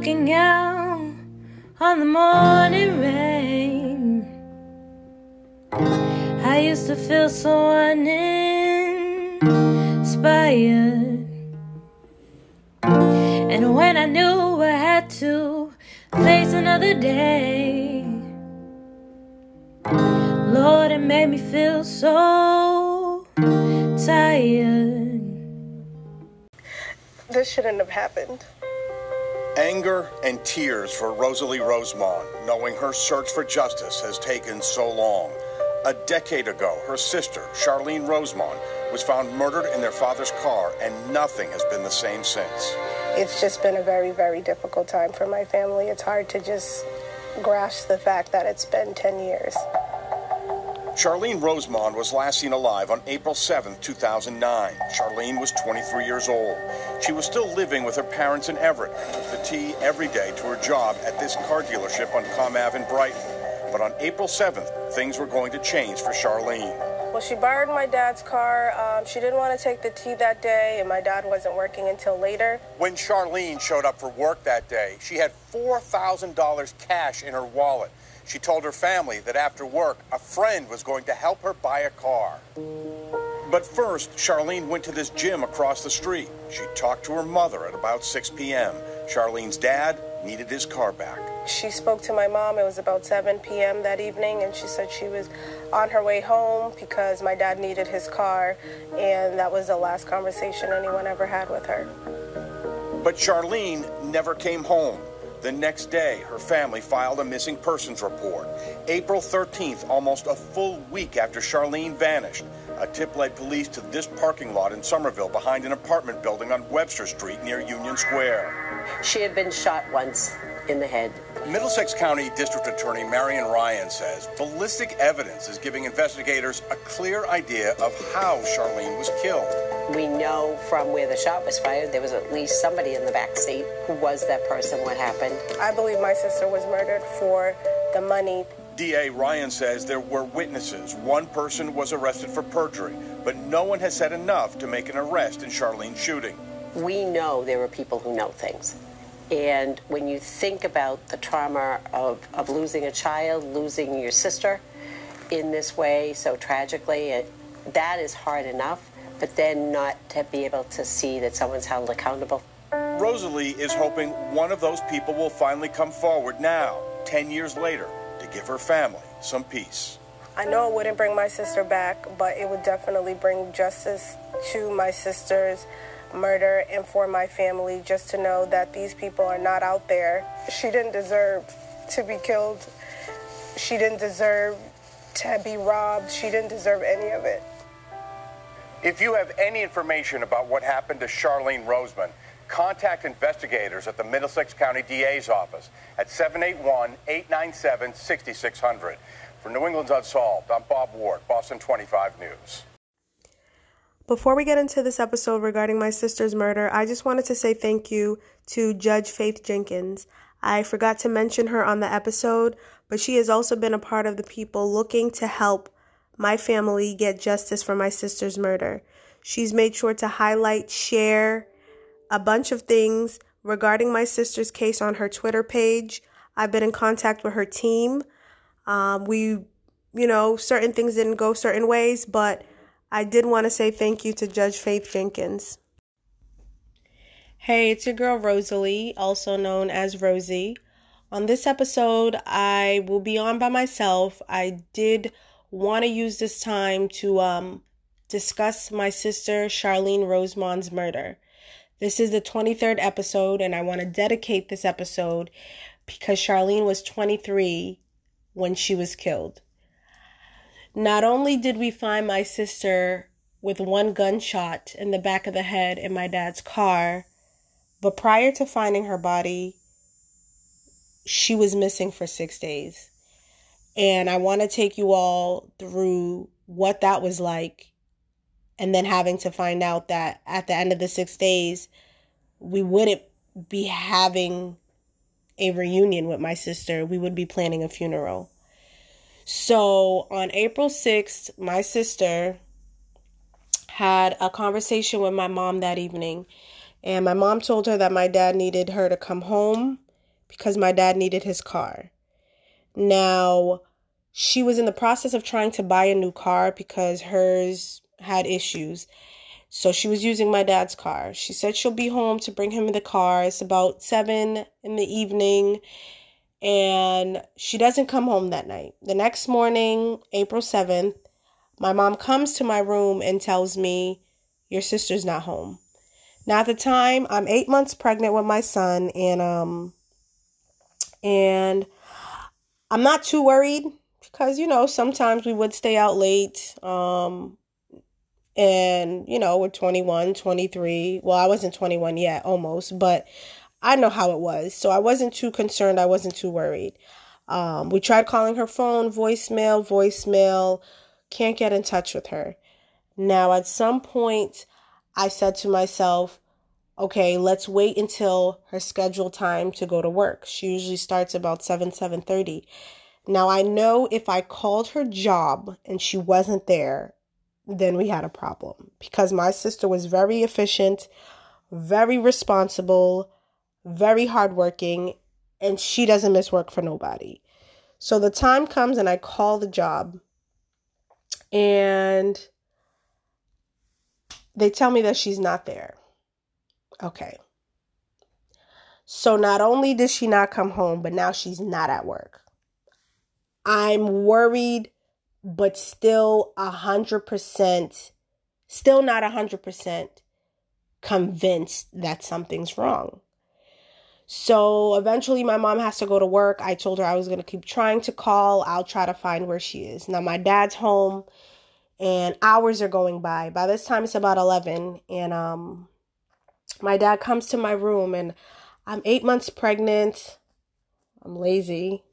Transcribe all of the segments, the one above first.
looking out on the morning rain. I used to feel so uninspired. And when I knew I had to face another day, Lord, it made me feel so tired. This shouldn't have happened. Anger and tears for Rosalie Rosemond, knowing her search for justice has taken so long. A decade ago, her sister, Charline Rosemond, was found murdered in their father's car, and nothing has been the same since. It's just been a very, very difficult time for my family. It's hard to just grasp the fact that it's been 10 years. Charline Rosemond was last seen alive on April 7, 2009. Charline was 23 years old. She was still living with her parents in Everett took the T every day to her job at this car dealership on Comm Ave in Brighton. But on April 7th, things were going to change for Charline. Well, she borrowed my dad's car. Um, she didn't want to take the T that day, and my dad wasn't working until later. When Charline showed up for work that day, she had $4,000 cash in her wallet. She told her family that after work, a friend was going to help her buy a car. But first, Charline went to this gym across the street. She talked to her mother at about 6 p.m. Charline's dad needed his car back. She spoke to my mom. It was about 7 p.m. that evening, and she said she was on her way home because my dad needed his car, and that was the last conversation anyone ever had with her. But Charline never came home. The next day, her family filed a missing persons report. April 13th, almost a full week after Charline vanished, a tip led police to this parking lot in Somerville behind an apartment building on Webster Street near Union Square. She had been shot once in the head. Middlesex County District Attorney Marian Ryan says ballistic evidence is giving investigators a clear idea of how Charline was killed. We know from where the shot was fired, there was at least somebody in the back seat. Who was that person? What happened? I believe my sister was murdered for the money. DA Ryan says there were witnesses. One person was arrested for perjury, but no one has said enough to make an arrest in Charline's shooting. We know there are people who know things. And when you think about the trauma of, of losing a child, losing your sister in this way so tragically, it, that is hard enough. But then not to be able to see that someone's held accountable. Rosalie is hoping one of those people will finally come forward now, 10 years later, to give her family some peace. I know it wouldn't bring my sister back, but it would definitely bring justice to my sister's murder and for my family just to know that these people are not out there. She didn't deserve to be killed. She didn't deserve to be robbed. She didn't deserve any of it. If you have any information about what happened to Charline Rosemond, contact investigators at the Middlesex County DA's office at 781 897 6600. For New England's Unsolved, I'm Bob Ward, Boston 25 News. Before we get into this episode regarding my sister's murder, I just wanted to say thank you to Judge Faith Jenkins. I forgot to mention her on the episode, but she has also been a part of the people looking to help my family get justice for my sister's murder. She's made sure to highlight, share a bunch of things regarding my sister's case on her Twitter page. I've been in contact with her team. Um, we, you know, certain things didn't go certain ways, but I did want to say thank you to Judge Faith Jenkins. Hey, it's your girl Rosalie, also known as Rosie. On this episode, I will be on by myself. I did want to use this time to um, discuss my sister Charline Rosemond's murder. This is the 23rd episode, and I want to dedicate this episode because Charline was 23 when she was killed. Not only did we find my sister with one gunshot in the back of the head in my dad's car, but prior to finding her body, she was missing for six days. And I want to take you all through what that was like. And then having to find out that at the end of the six days, we wouldn't be having a reunion with my sister. We would be planning a funeral. So on April 6th, my sister had a conversation with my mom that evening. And my mom told her that my dad needed her to come home because my dad needed his car. Now, she was in the process of trying to buy a new car because hers had issues. So she was using my dad's car. She said she'll be home to bring him in the car. It's about seven in the evening. And she doesn't come home that night. The next morning, April 7th, my mom comes to my room and tells me, Your sister's not home. Now at the time, I'm eight months pregnant with my son, and um and I'm not too worried because you know sometimes we would stay out late um and you know we're 21 23 well i wasn't 21 yet almost but i know how it was so i wasn't too concerned i wasn't too worried. Um, we tried calling her phone voicemail voicemail can't get in touch with her. Now at some point i said to myself okay let's wait until her scheduled time to go to work. She usually starts about 7 7.30 now i know if i called her job and she wasn't there then we had a problem because my sister was very efficient, very responsible, very hardworking, and she doesn't miss work for nobody. So the time comes and I call the job and they tell me that she's not there. Okay. So not only did she not come home, but now she's not at work. I'm worried but still a hundred percent, still not a hundred percent convinced that something's wrong. So eventually, my mom has to go to work. I told her I was going to keep trying to call. I'll try to find where she is. Now, my dad's home and hours are going by. By this time, it's about 11. And um, my dad comes to my room, and I'm eight months pregnant. I'm lazy.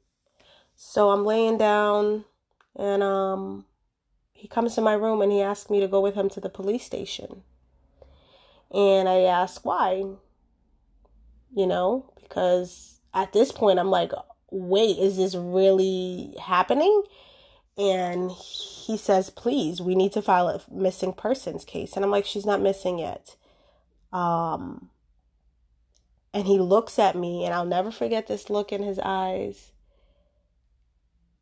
So I'm laying down and um, he comes to my room and he asked me to go with him to the police station. And I asked why. You know, because at this point I'm like, wait, is this really happening? And he says, please, we need to file a missing persons case. And I'm like, she's not missing yet. Um, and he looks at me, and I'll never forget this look in his eyes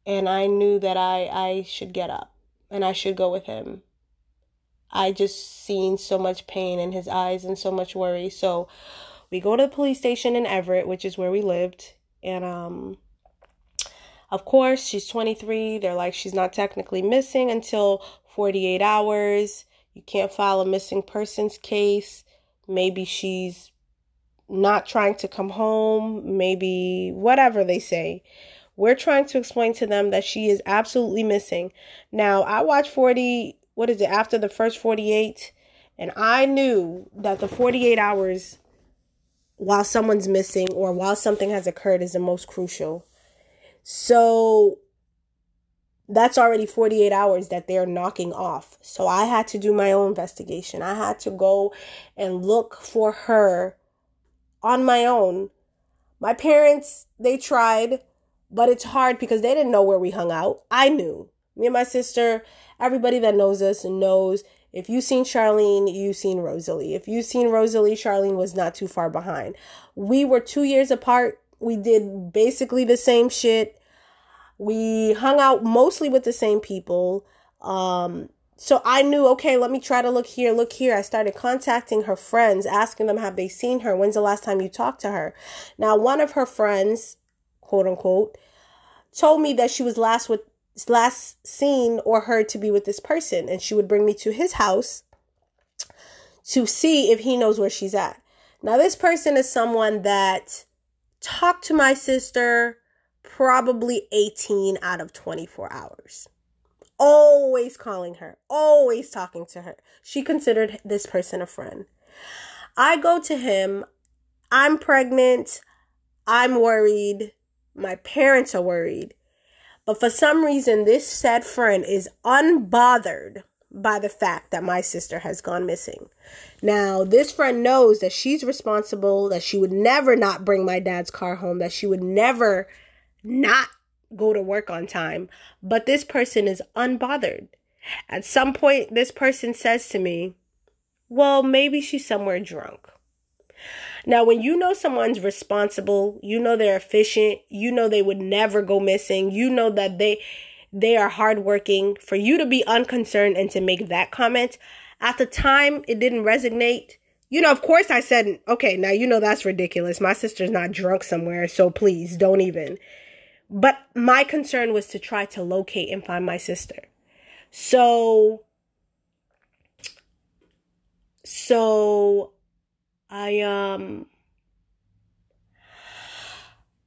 and I knew that I I should get up and I should go with him. I just seen so much pain in his eyes and so much worry. So we go to the police station in Everett, which is where we lived, and um of course, she's 23. They're like she's not technically missing until 48 hours. You can't file a missing persons case. Maybe she's not trying to come home, maybe whatever they say. We're trying to explain to them that she is absolutely missing. Now, I watched 40, what is it, after the first 48, and I knew that the 48 hours while someone's missing or while something has occurred is the most crucial. So that's already 48 hours that they're knocking off. So I had to do my own investigation. I had to go and look for her on my own. My parents, they tried but it's hard because they didn't know where we hung out. I knew. Me and my sister, everybody that knows us knows if you've seen Charline, you've seen Rosalie. If you've seen Rosalie, Charline was not too far behind. We were two years apart. We did basically the same shit. We hung out mostly with the same people. Um, so I knew, okay, let me try to look here, look here. I started contacting her friends, asking them, have they seen her? When's the last time you talked to her? Now, one of her friends, quote unquote, told me that she was last with last seen or heard to be with this person and she would bring me to his house to see if he knows where she's at. Now this person is someone that talked to my sister probably 18 out of 24 hours. Always calling her, always talking to her. She considered this person a friend. I go to him. I'm pregnant. I'm worried. My parents are worried. But for some reason, this said friend is unbothered by the fact that my sister has gone missing. Now, this friend knows that she's responsible, that she would never not bring my dad's car home, that she would never not go to work on time. But this person is unbothered. At some point, this person says to me, Well, maybe she's somewhere drunk. Now, when you know someone's responsible, you know they're efficient, you know they would never go missing, you know that they they are hardworking, for you to be unconcerned and to make that comment, at the time it didn't resonate. You know, of course I said, okay, now you know that's ridiculous. My sister's not drunk somewhere, so please don't even. But my concern was to try to locate and find my sister. So, so I, um,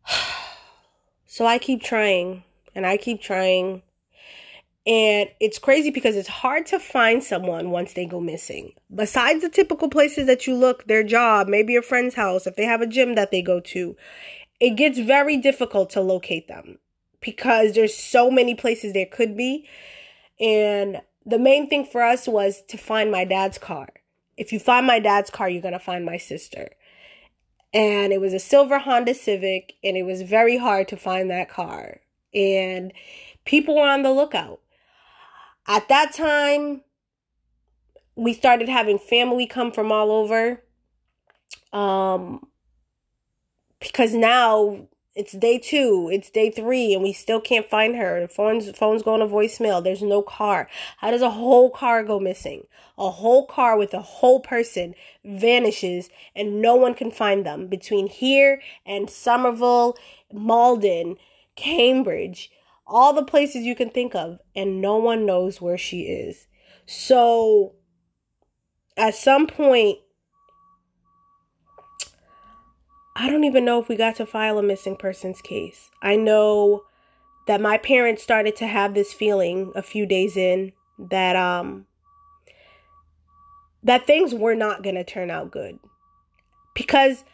so I keep trying and I keep trying. And it's crazy because it's hard to find someone once they go missing. Besides the typical places that you look, their job, maybe a friend's house, if they have a gym that they go to, it gets very difficult to locate them because there's so many places there could be. And the main thing for us was to find my dad's car. If you find my dad's car, you're going to find my sister. And it was a silver Honda Civic, and it was very hard to find that car. And people were on the lookout. At that time, we started having family come from all over. Um, because now it's day two, it's day three, and we still can't find her. The phone's phone's going to voicemail. There's no car. How does a whole car go missing? A whole car with a whole person vanishes, and no one can find them between here and Somerville, Malden, Cambridge, all the places you can think of, and no one knows where she is. So, at some point, I don't even know if we got to file a missing persons case. I know that my parents started to have this feeling a few days in that um that things were not going to turn out good. Because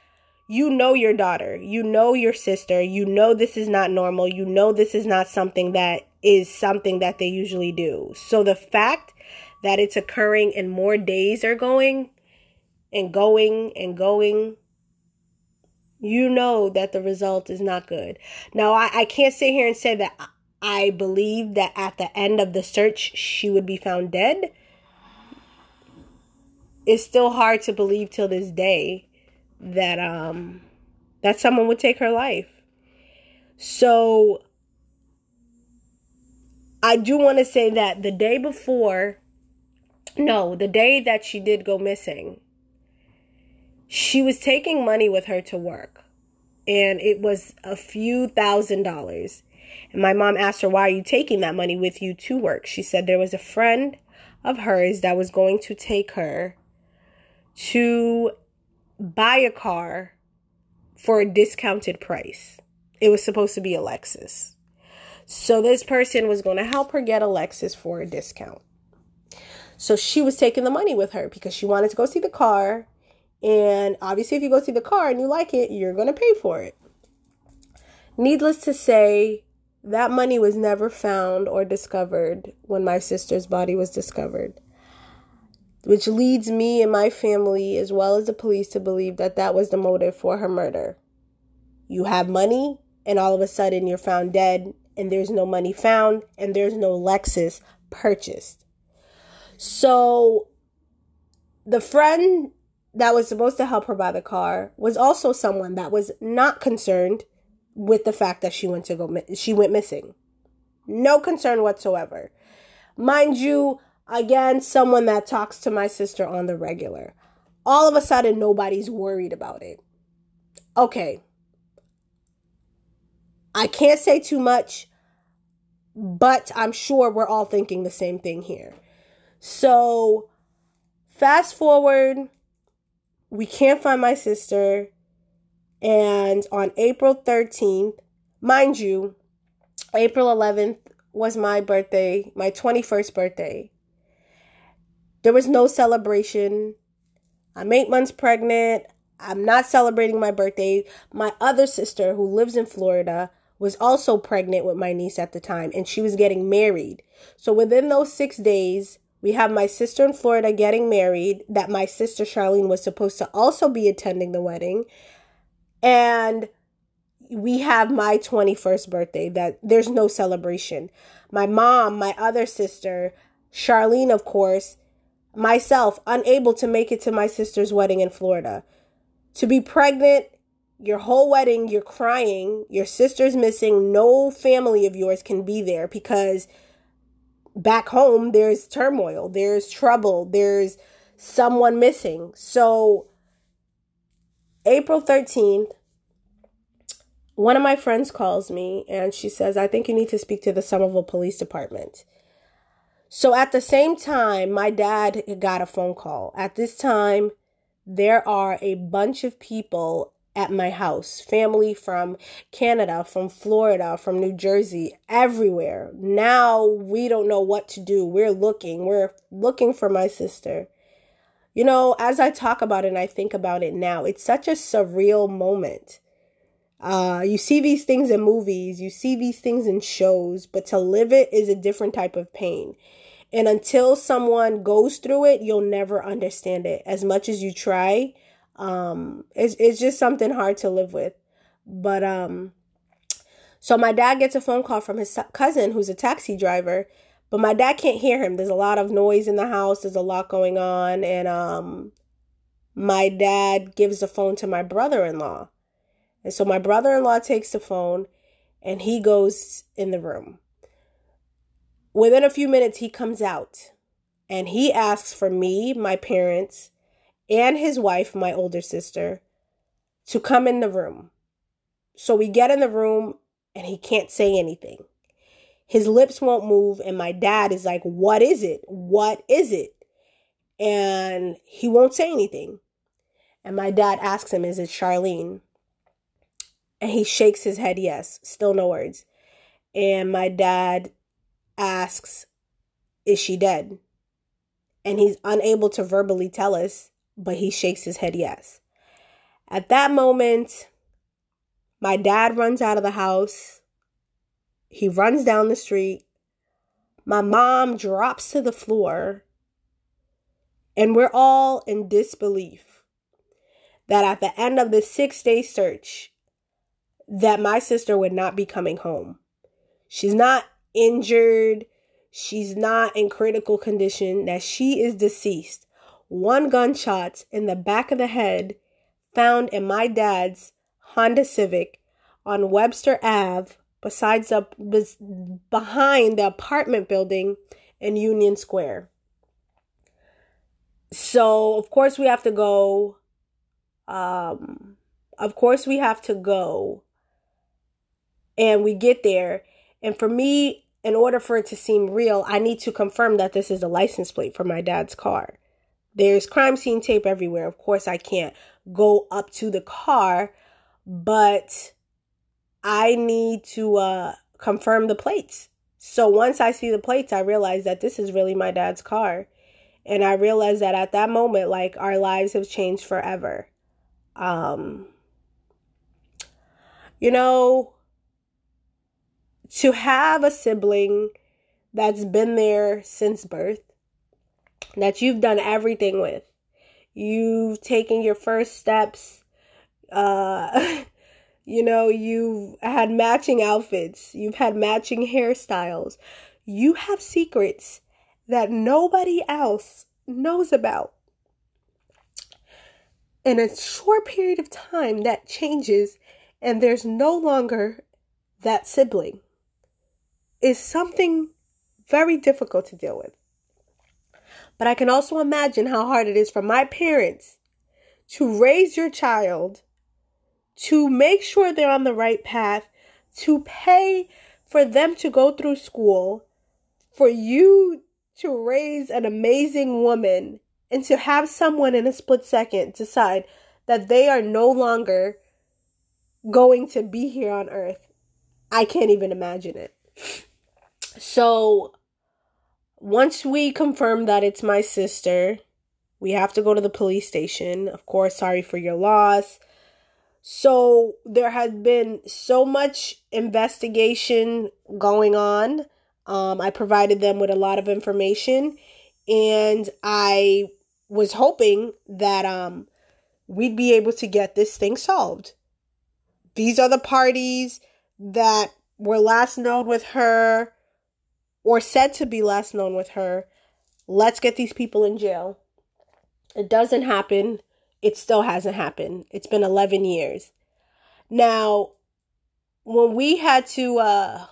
you know your daughter, you know your sister, you know this is not normal, you know this is not something that is something that they usually do. So the fact that it's occurring and more days are going and going and going you know that the result is not good. Now, I, I can't sit here and say that I believe that at the end of the search she would be found dead. It's still hard to believe till this day that um that someone would take her life. So I do want to say that the day before no, the day that she did go missing, she was taking money with her to work and it was a few thousand dollars. And my mom asked her, Why are you taking that money with you to work? She said there was a friend of hers that was going to take her to buy a car for a discounted price. It was supposed to be a Lexus. So this person was going to help her get a Lexus for a discount. So she was taking the money with her because she wanted to go see the car and obviously, if you go see the car and you like it, you're going to pay for it. Needless to say, that money was never found or discovered when my sister's body was discovered. Which leads me and my family, as well as the police, to believe that that was the motive for her murder. You have money, and all of a sudden you're found dead, and there's no money found, and there's no Lexus purchased. So, the friend that was supposed to help her buy the car was also someone that was not concerned with the fact that she went to go she went missing. No concern whatsoever. Mind you, again, someone that talks to my sister on the regular. All of a sudden nobody's worried about it. Okay. I can't say too much, but I'm sure we're all thinking the same thing here. So, fast forward we can't find my sister. And on April 13th, mind you, April 11th was my birthday, my 21st birthday. There was no celebration. I'm eight months pregnant. I'm not celebrating my birthday. My other sister, who lives in Florida, was also pregnant with my niece at the time, and she was getting married. So within those six days, we have my sister in Florida getting married, that my sister Charline was supposed to also be attending the wedding. And we have my 21st birthday that there's no celebration. My mom, my other sister, Charline, of course, myself, unable to make it to my sister's wedding in Florida. To be pregnant, your whole wedding, you're crying, your sister's missing, no family of yours can be there because back home there's turmoil, there's trouble, there's someone missing. So, April 13th, one of my friends calls me and she says, I think you need to speak to the Somerville Police Department. So at the same time, my dad got a phone call. At this time, there are a bunch of people at my house family from Canada, from Florida, from New Jersey, everywhere. Now we don't know what to do. We're looking, we're looking for my sister. You know, as I talk about it and I think about it now, it's such a surreal moment. Uh, you see these things in movies, you see these things in shows, but to live it is a different type of pain. And until someone goes through it, you'll never understand it. As much as you try, um, it's it's just something hard to live with. But um, so my dad gets a phone call from his cousin, who's a taxi driver, but my dad can't hear him. There's a lot of noise in the house. There's a lot going on, and um, my dad gives the phone to my brother-in-law, and so my brother-in-law takes the phone, and he goes in the room. Within a few minutes, he comes out and he asks for me, my parents, and his wife, my older sister, to come in the room. So we get in the room and he can't say anything. His lips won't move, and my dad is like, What is it? What is it? And he won't say anything. And my dad asks him, Is it Charline? And he shakes his head, Yes, still no words. And my dad asks, Is she dead? And he's unable to verbally tell us, but he shakes his head yes. At that moment, my dad runs out of the house. He runs down the street. My mom drops to the floor. And we're all in disbelief that at the end of the six day search, that my sister would not be coming home. She's not injured. She's not in critical condition, that she is deceased. One gunshot in the back of the head found in my dad's Honda Civic on Webster Ave, besides up behind the apartment building in Union Square. So, of course, we have to go. Um, of course, we have to go. And we get there, and for me, in order for it to seem real, I need to confirm that this is a license plate for my dad's car. There's crime scene tape everywhere. Of course, I can't go up to the car, but I need to uh, confirm the plates. So once I see the plates, I realize that this is really my dad's car. And I realize that at that moment, like our lives have changed forever. Um, you know, to have a sibling that's been there since birth, that you've done everything with, you've taken your first steps, uh, you know, you've had matching outfits, you've had matching hairstyles, you have secrets that nobody else knows about. In a short period of time, that changes, and there's no longer that sibling is something very difficult to deal with. But I can also imagine how hard it is for my parents to raise your child, to make sure they're on the right path, to pay for them to go through school, for you to raise an amazing woman, and to have someone in a split second decide that they are no longer going to be here on earth. I can't even imagine it. So once we confirm that it's my sister, we have to go to the police station. Of course, sorry for your loss. So there has been so much investigation going on. Um, I provided them with a lot of information, and I was hoping that um, we'd be able to get this thing solved. These are the parties that were last known with her or said to be last known with her. Let's get these people in jail. It doesn't happen it still hasn't happened. It's been 11 years. Now, when we had to uh,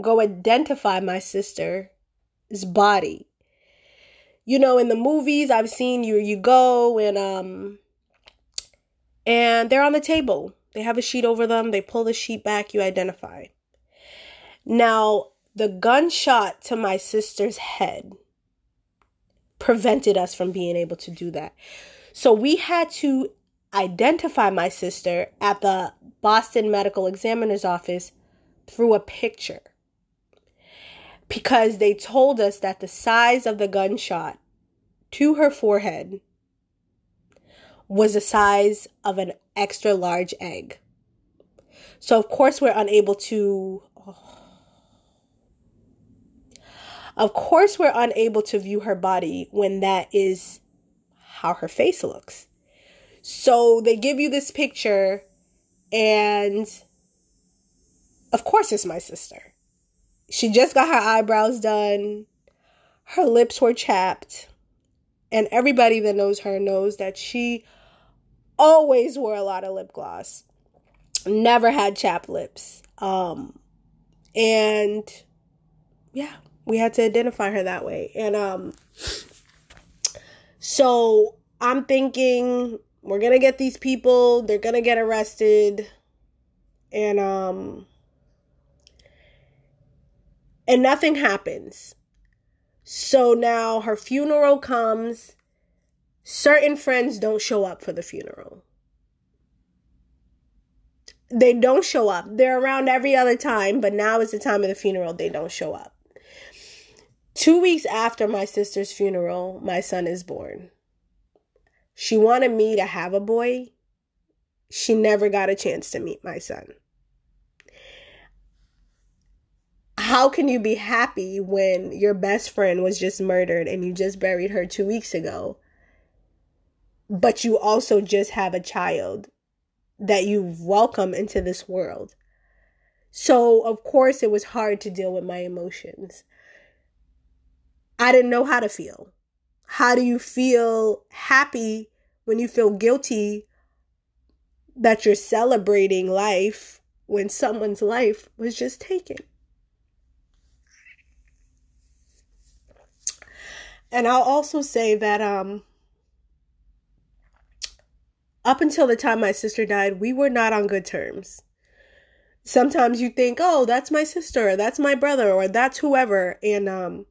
go identify my sister's body, you know, in the movies I've seen you you go and um and they're on the table. They have a sheet over them, they pull the sheet back, you identify. Now, the gunshot to my sister's head prevented us from being able to do that. So we had to identify my sister at the Boston Medical Examiner's Office through a picture because they told us that the size of the gunshot to her forehead was the size of an extra large egg. So, of course, we're unable to. Of course, we're unable to view her body when that is how her face looks. So they give you this picture, and of course, it's my sister. She just got her eyebrows done, her lips were chapped, and everybody that knows her knows that she always wore a lot of lip gloss, never had chapped lips. Um, and yeah, we had to identify her that way. And um, so I'm thinking we're gonna get these people, they're gonna get arrested, and um and nothing happens. So now her funeral comes. Certain friends don't show up for the funeral. They don't show up. They're around every other time, but now is the time of the funeral. They don't show up. Two weeks after my sister's funeral, my son is born. She wanted me to have a boy. She never got a chance to meet my son. How can you be happy when your best friend was just murdered and you just buried her two weeks ago? But you also just have a child that you've welcomed into this world. So, of course, it was hard to deal with my emotions. I didn't know how to feel. How do you feel happy when you feel guilty that you're celebrating life when someone's life was just taken? And I'll also say that um up until the time my sister died, we were not on good terms. Sometimes you think, "Oh, that's my sister, that's my brother, or that's whoever," and um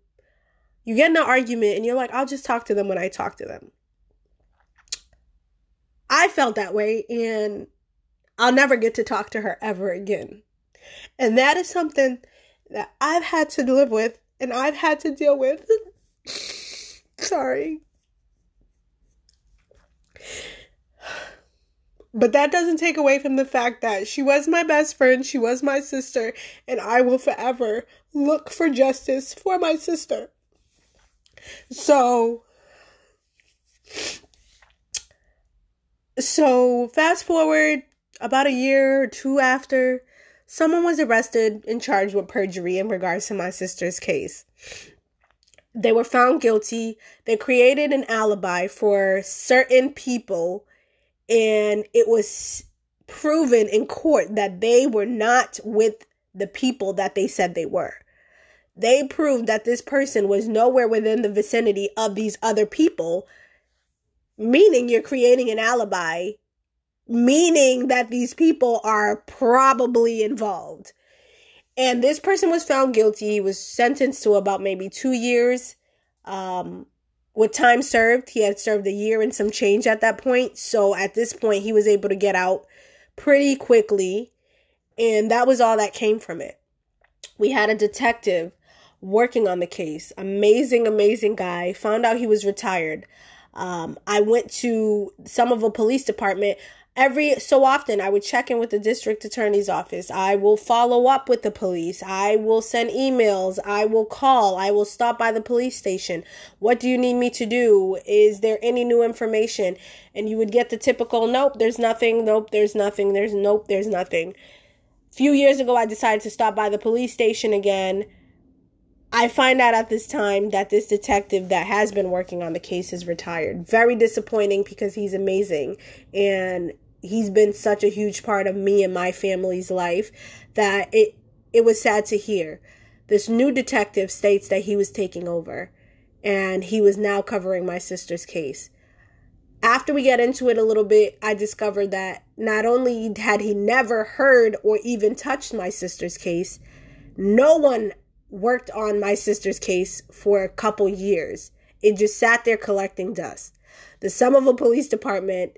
you get in an argument and you're like, I'll just talk to them when I talk to them. I felt that way and I'll never get to talk to her ever again. And that is something that I've had to live with and I've had to deal with. Sorry. But that doesn't take away from the fact that she was my best friend, she was my sister, and I will forever look for justice for my sister. So, so fast forward about a year or two after, someone was arrested and charged with perjury in regards to my sister's case. They were found guilty. They created an alibi for certain people, and it was proven in court that they were not with the people that they said they were they proved that this person was nowhere within the vicinity of these other people, meaning you're creating an alibi, meaning that these people are probably involved. And this person was found guilty. He was sentenced to about maybe two years. Um, with time served, he had served a year and some change at that point. So at this point, he was able to get out pretty quickly. And that was all that came from it. We had a detective working on the case. Amazing, amazing guy. Found out he was retired. Um, I went to Somerville police department every so often I would check in with the district attorney's office. I will follow up with the police. I will send emails. I will call. I will stop by the police station. What do you need me to do? Is there any new information? And you would get the typical nope, there's nothing. Nope, there's nothing. There's nope, there's nothing. A few years ago I decided to stop by the police station again I find out at this time that this detective that has been working on the case is retired. Very disappointing because he's amazing and he's been such a huge part of me and my family's life that it it was sad to hear. This new detective states that he was taking over and he was now covering my sister's case. After we get into it a little bit, I discovered that not only had he never heard or even touched my sister's case, no one worked on my sister's case for a couple years. It just sat there collecting dust. The Somerville Police Department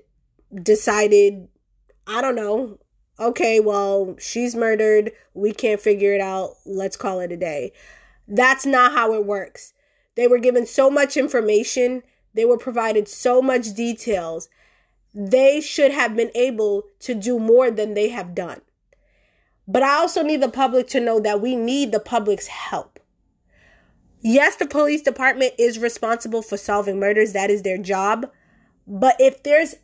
decided, I don't know, okay, well, she's murdered. We can't figure it out. Let's call it a day. That's not how it works. They were given so much information, they were provided so much details. They should have been able to do more than they have done. But I also need the public to know that we need the public's help. Yes, the police department is responsible for solving murders, that is their job. But if there's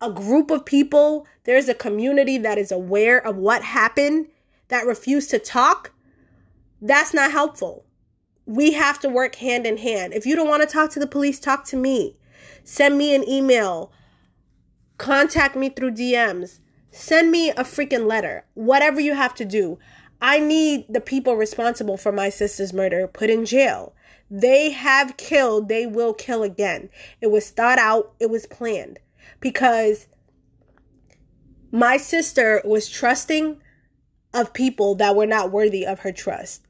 a group of people, there's a community that is aware of what happened that refuse to talk, that's not helpful. We have to work hand in hand. If you don't want to talk to the police, talk to me. Send me an email. Contact me through DMs. Send me a freaking letter. Whatever you have to do. I need the people responsible for my sister's murder put in jail. They have killed, they will kill again. It was thought out, it was planned. Because my sister was trusting of people that were not worthy of her trust.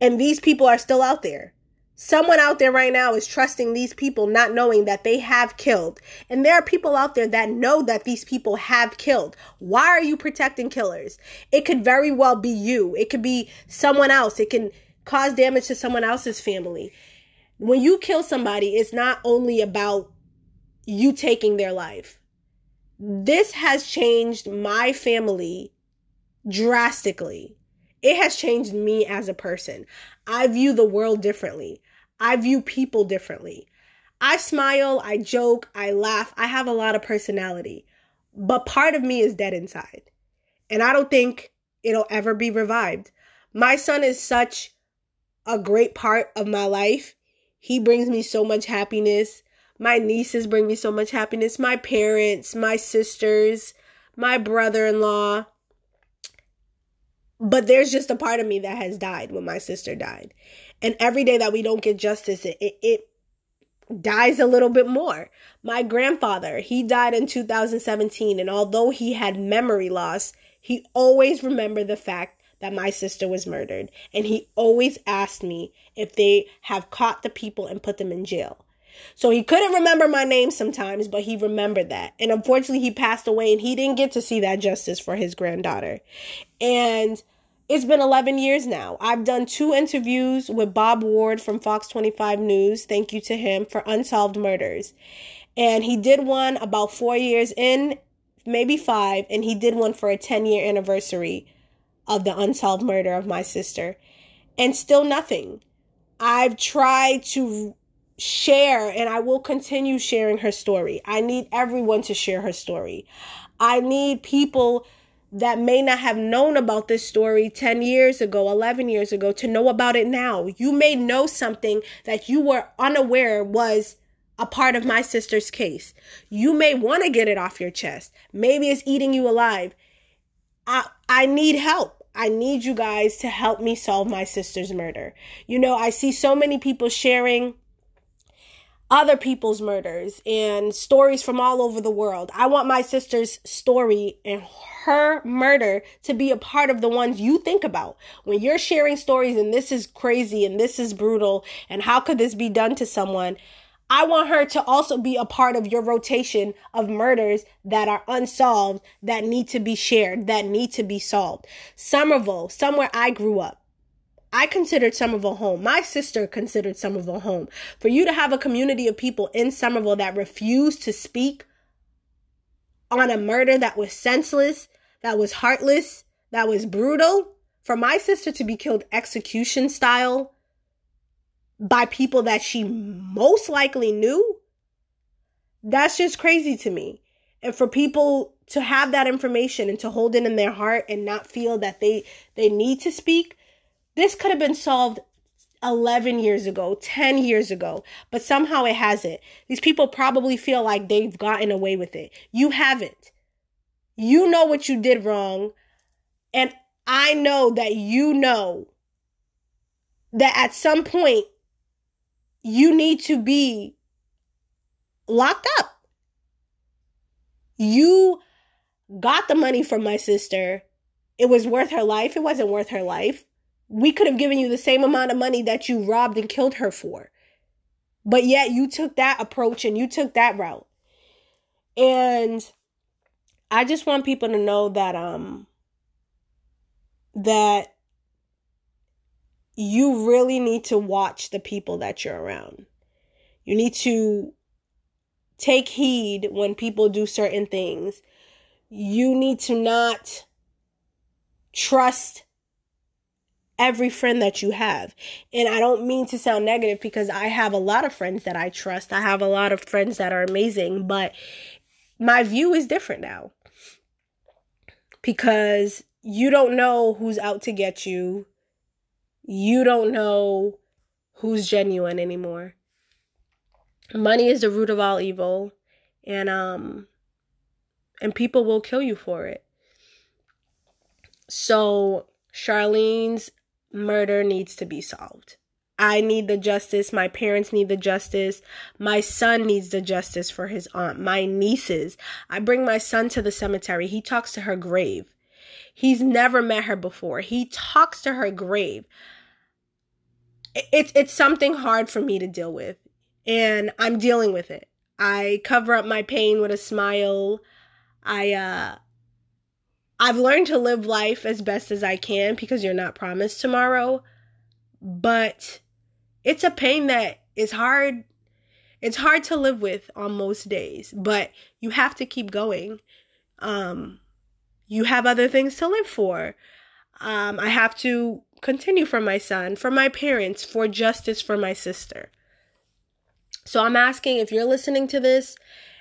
And these people are still out there. Someone out there right now is trusting these people, not knowing that they have killed. And there are people out there that know that these people have killed. Why are you protecting killers? It could very well be you, it could be someone else, it can cause damage to someone else's family. When you kill somebody, it's not only about you taking their life. This has changed my family drastically. It has changed me as a person. I view the world differently. I view people differently. I smile, I joke, I laugh. I have a lot of personality. But part of me is dead inside. And I don't think it'll ever be revived. My son is such a great part of my life. He brings me so much happiness. My nieces bring me so much happiness. My parents, my sisters, my brother in law. But there's just a part of me that has died when my sister died. And every day that we don't get justice, it, it, it dies a little bit more. My grandfather, he died in 2017. And although he had memory loss, he always remembered the fact that my sister was murdered. And he always asked me if they have caught the people and put them in jail. So he couldn't remember my name sometimes, but he remembered that. And unfortunately, he passed away and he didn't get to see that justice for his granddaughter. And it's been 11 years now. I've done two interviews with Bob Ward from Fox 25 News. Thank you to him for Unsolved Murders. And he did one about four years in, maybe five, and he did one for a 10 year anniversary of the unsolved murder of my sister. And still nothing. I've tried to share and I will continue sharing her story. I need everyone to share her story. I need people that may not have known about this story 10 years ago, 11 years ago to know about it now. You may know something that you were unaware was a part of my sister's case. You may want to get it off your chest. Maybe it's eating you alive. I I need help. I need you guys to help me solve my sister's murder. You know, I see so many people sharing other people's murders and stories from all over the world. I want my sister's story and her murder to be a part of the ones you think about. When you're sharing stories and this is crazy and this is brutal and how could this be done to someone? I want her to also be a part of your rotation of murders that are unsolved, that need to be shared, that need to be solved. Somerville, somewhere I grew up. I considered Somerville home. My sister considered Somerville home. For you to have a community of people in Somerville that refuse to speak on a murder that was senseless, that was heartless, that was brutal, for my sister to be killed execution style by people that she most likely knew, that's just crazy to me. And for people to have that information and to hold it in their heart and not feel that they they need to speak this could have been solved 11 years ago, 10 years ago, but somehow it hasn't. These people probably feel like they've gotten away with it. You haven't. You know what you did wrong. And I know that you know that at some point you need to be locked up. You got the money from my sister. It was worth her life. It wasn't worth her life. We could have given you the same amount of money that you robbed and killed her for. But yet you took that approach and you took that route. And I just want people to know that um that you really need to watch the people that you're around. You need to take heed when people do certain things. You need to not trust every friend that you have. And I don't mean to sound negative because I have a lot of friends that I trust. I have a lot of friends that are amazing, but my view is different now. Because you don't know who's out to get you. You don't know who's genuine anymore. Money is the root of all evil and um and people will kill you for it. So Charline's murder needs to be solved. I need the justice. My parents need the justice. My son needs the justice for his aunt. My nieces. I bring my son to the cemetery. He talks to her grave. He's never met her before. He talks to her grave. It's it's something hard for me to deal with, and I'm dealing with it. I cover up my pain with a smile. I uh I've learned to live life as best as I can because you're not promised tomorrow. But it's a pain that is hard it's hard to live with on most days, but you have to keep going. Um you have other things to live for. Um, I have to continue for my son, for my parents, for justice for my sister. So I'm asking if you're listening to this,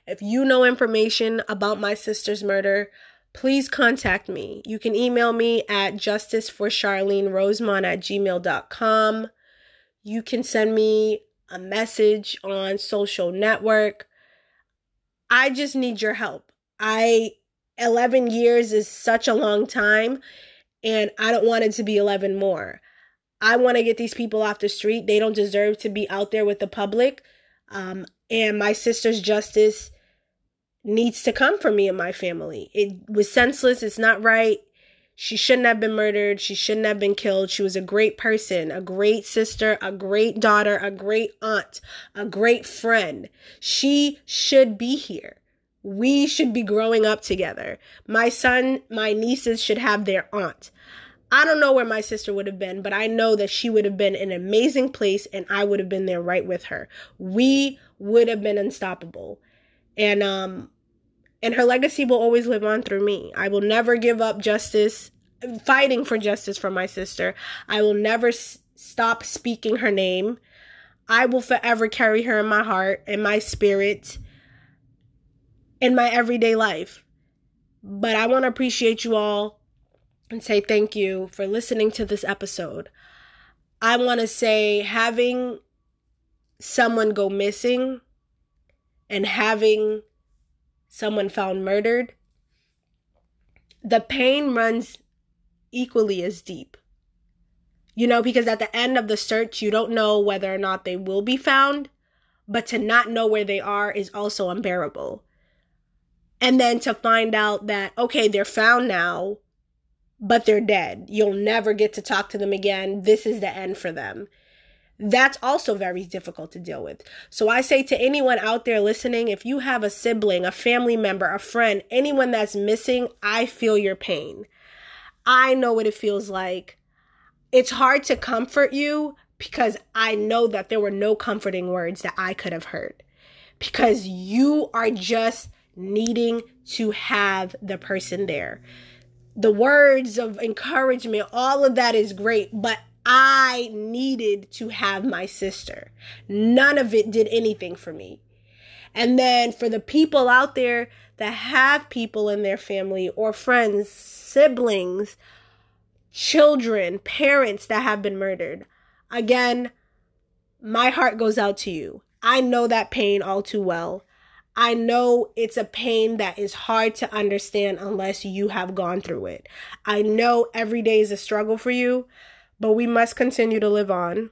if you know information about my sister's murder, please contact me. You can email me at justiceforcharlinerosemond at gmail.com. You can send me a message on social network. I just need your help. I 11 years is such a long time and I don't want it to be 11 more. I want to get these people off the street. They don't deserve to be out there with the public. Um, and my sister's justice needs to come from me and my family. It was senseless. It's not right. She shouldn't have been murdered. She shouldn't have been killed. She was a great person, a great sister, a great daughter, a great aunt, a great friend. She should be here. We should be growing up together. My son, my nieces should have their aunt. I don't know where my sister would have been, but I know that she would have been in an amazing place and I would have been there right with her. We would have been unstoppable. And um and her legacy will always live on through me. I will never give up justice, fighting for justice for my sister. I will never s- stop speaking her name. I will forever carry her in my heart and my spirit in my everyday life. But I want to appreciate you all and say thank you for listening to this episode. I want to say having someone go missing and having someone found murdered, the pain runs equally as deep. You know, because at the end of the search, you don't know whether or not they will be found, but to not know where they are is also unbearable. And then to find out that okay they're found now but they're dead. You'll never get to talk to them again. This is the end for them that's also very difficult to deal with. So I say to anyone out there listening, if you have a sibling, a family member, a friend, anyone that's missing, I feel your pain. I know what it feels like. It's hard to comfort you because I know that there were no comforting words that I could have heard because you are just needing to have the person there. The words of encouragement, all of that is great, but I needed to have my sister. None of it did anything for me. And then for the people out there that have people in their family or friends, siblings, children, parents that have been murdered, again, my heart goes out to you. I know that pain all too well. I know it's a pain that is hard to understand unless you have gone through it. I know every day is a struggle for you, but we must continue to live on.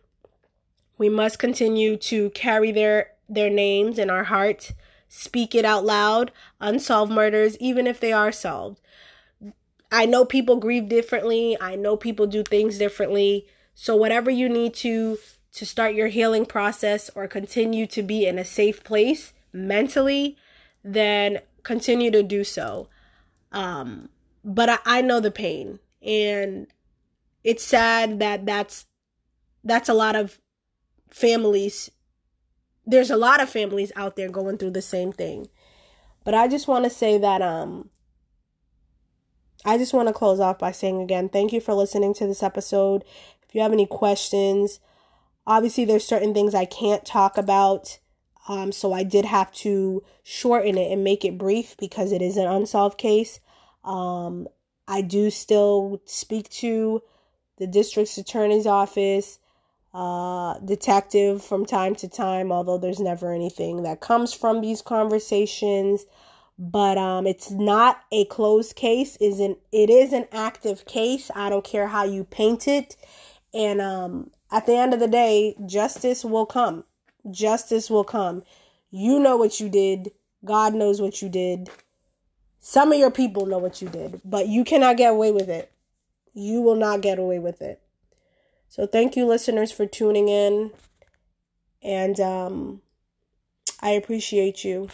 We must continue to carry their their names in our heart, speak it out loud, unsolved murders even if they are solved. I know people grieve differently. I know people do things differently. So whatever you need to to start your healing process or continue to be in a safe place mentally, then continue to do so. Um, but I, I know the pain, and it's sad that that's that's a lot of families. There's a lot of families out there going through the same thing. But I just want to say that um I just want to close off by saying again, thank you for listening to this episode. If you have any questions, obviously there's certain things I can't talk about. Um, so I did have to shorten it and make it brief because it is an unsolved case. Um, I do still speak to the district's attorney's office, uh, detective from time to time, although there's never anything that comes from these conversations. But um it's not a closed case. Isn't it is an active case. I don't care how you paint it. And um at the end of the day justice will come. Justice will come. You know what you did. God knows what you did. Some of your people know what you did but you cannot get away with it you will not get away with it. So thank you listeners for tuning in. And um i appreciate you